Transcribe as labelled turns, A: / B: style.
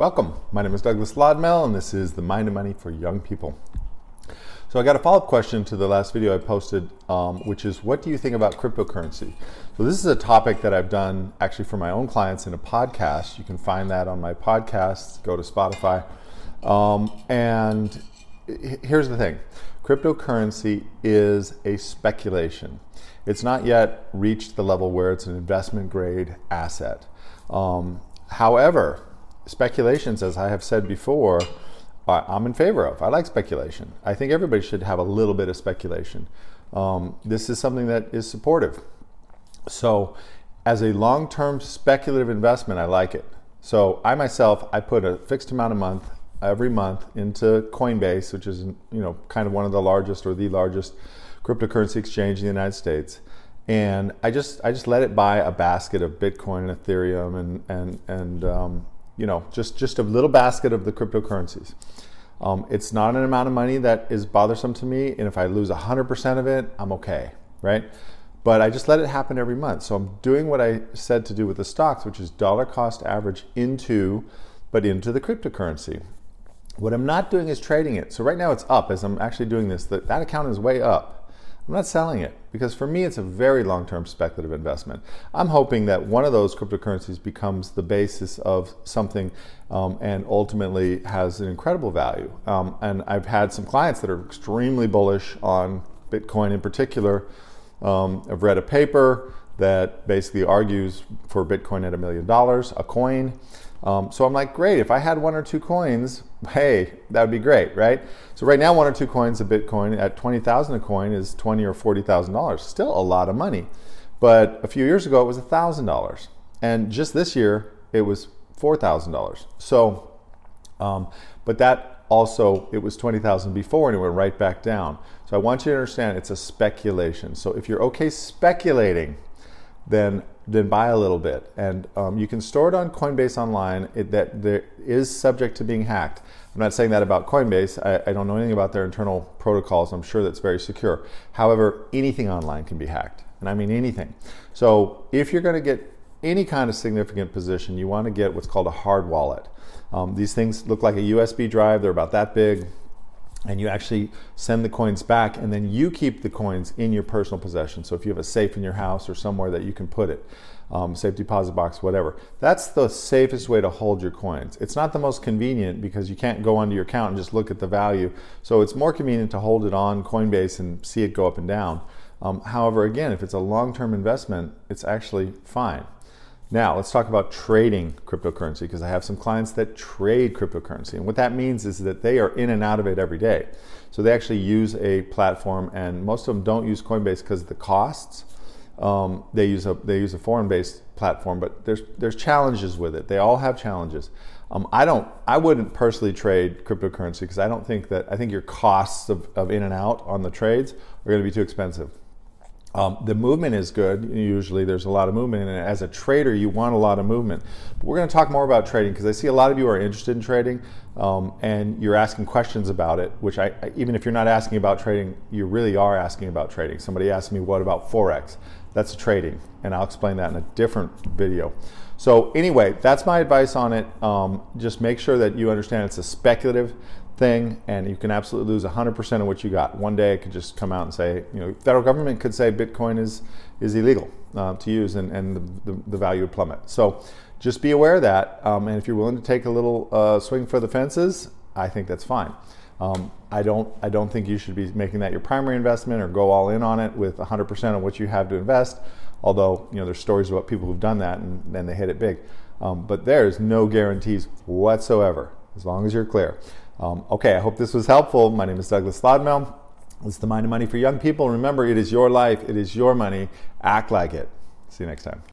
A: Welcome. My name is Douglas Lodmell, and this is the Mind of Money for Young People. So, I got a follow up question to the last video I posted, um, which is what do you think about cryptocurrency? So, this is a topic that I've done actually for my own clients in a podcast. You can find that on my podcast. Go to Spotify. Um, and here's the thing cryptocurrency is a speculation, it's not yet reached the level where it's an investment grade asset. Um, however, speculations, as I have said before, I'm in favor of. I like speculation. I think everybody should have a little bit of speculation. Um, this is something that is supportive. So, as a long term speculative investment, I like it. So, I myself, I put a fixed amount a month every month into Coinbase, which is you know kind of one of the largest or the largest cryptocurrency exchange in the United States. And I just I just let it buy a basket of Bitcoin and Ethereum and and and um, you know, just, just a little basket of the cryptocurrencies. Um, it's not an amount of money that is bothersome to me, and if I lose 100% of it, I'm okay, right? But I just let it happen every month. So I'm doing what I said to do with the stocks, which is dollar cost average into, but into the cryptocurrency. What I'm not doing is trading it. So right now it's up as I'm actually doing this. That, that account is way up. I'm not selling it because for me it's a very long term speculative investment. I'm hoping that one of those cryptocurrencies becomes the basis of something um, and ultimately has an incredible value. Um, and I've had some clients that are extremely bullish on Bitcoin in particular. Um, I've read a paper that basically argues for Bitcoin at a million dollars, a coin. Um, so I'm like, great, if I had one or two coins, hey, that would be great, right? So right now, one or two coins of Bitcoin at 20,000 a coin is 20 or $40,000. Still a lot of money. But a few years ago, it was $1,000. And just this year, it was $4,000. So, um, but that also, it was 20,000 before and it went right back down. So I want you to understand it's a speculation. So if you're okay speculating, then then buy a little bit. And um, you can store it on Coinbase Online. It, that there is subject to being hacked. I'm not saying that about Coinbase. I, I, don't know anything about their internal protocols. I'm sure that's very secure. However, anything online can be hacked, and I mean anything. So if you're going to get any kind of significant position, you want to get what's called a hard wallet. Um, these things look like a USB drive. They're about that big and you actually send the coins back and then you keep the coins in your personal possession. So if you have a safe in your house or somewhere that you can put it um, safe deposit box whatever. That's the safest way to hold your coins. It's not the most convenient because you can't go onto your account and just look at the value. So it's more convenient to hold it on coinbase and see it go up and down. Um, however again if it's a long-term investment it's actually fine now, let's talk about trading cryptocurrency because I have some clients that trade cryptocurrency. And what that means is that they are in and out of it every day. So they actually use a platform, and most of them don't use Coinbase because of the costs. Um, they use a they use a foreign-based platform, but there's there's challenges with it. They all have challenges. Um, I don't I wouldn't personally trade cryptocurrency because I don't think that I think your costs of, of in and out on the trades are going to be too expensive. Um, the movement is good. Usually, there's a lot of movement, and as a trader, you want a lot of movement. But we're going to talk more about trading because I see a lot of you are interested in trading, um, and you're asking questions about it. Which I, even if you're not asking about trading, you really are asking about trading. Somebody asked me, "What about forex?" That's trading, and I'll explain that in a different video. So anyway, that's my advice on it. Um, just make sure that you understand it's a speculative thing, and you can absolutely lose 100% of what you got. One day it could just come out and say, you know, federal government could say Bitcoin is is illegal uh, to use, and, and the, the, the, value would plummet. So just be aware of that, um, and if you're willing to take a little uh, swing for the fences, I think that's fine. Um, I don't I don't think you should be making that your primary investment or go all in on it with 100% of what you have to invest. Although you know there's stories about people who've done that and then they hit it big, um, but there's no guarantees whatsoever as long as you're clear. Um, okay, I hope this was helpful. My name is Douglas Lodmell. It's the Mind of Money for Young People. Remember, it is your life, it is your money. Act like it. See you next time.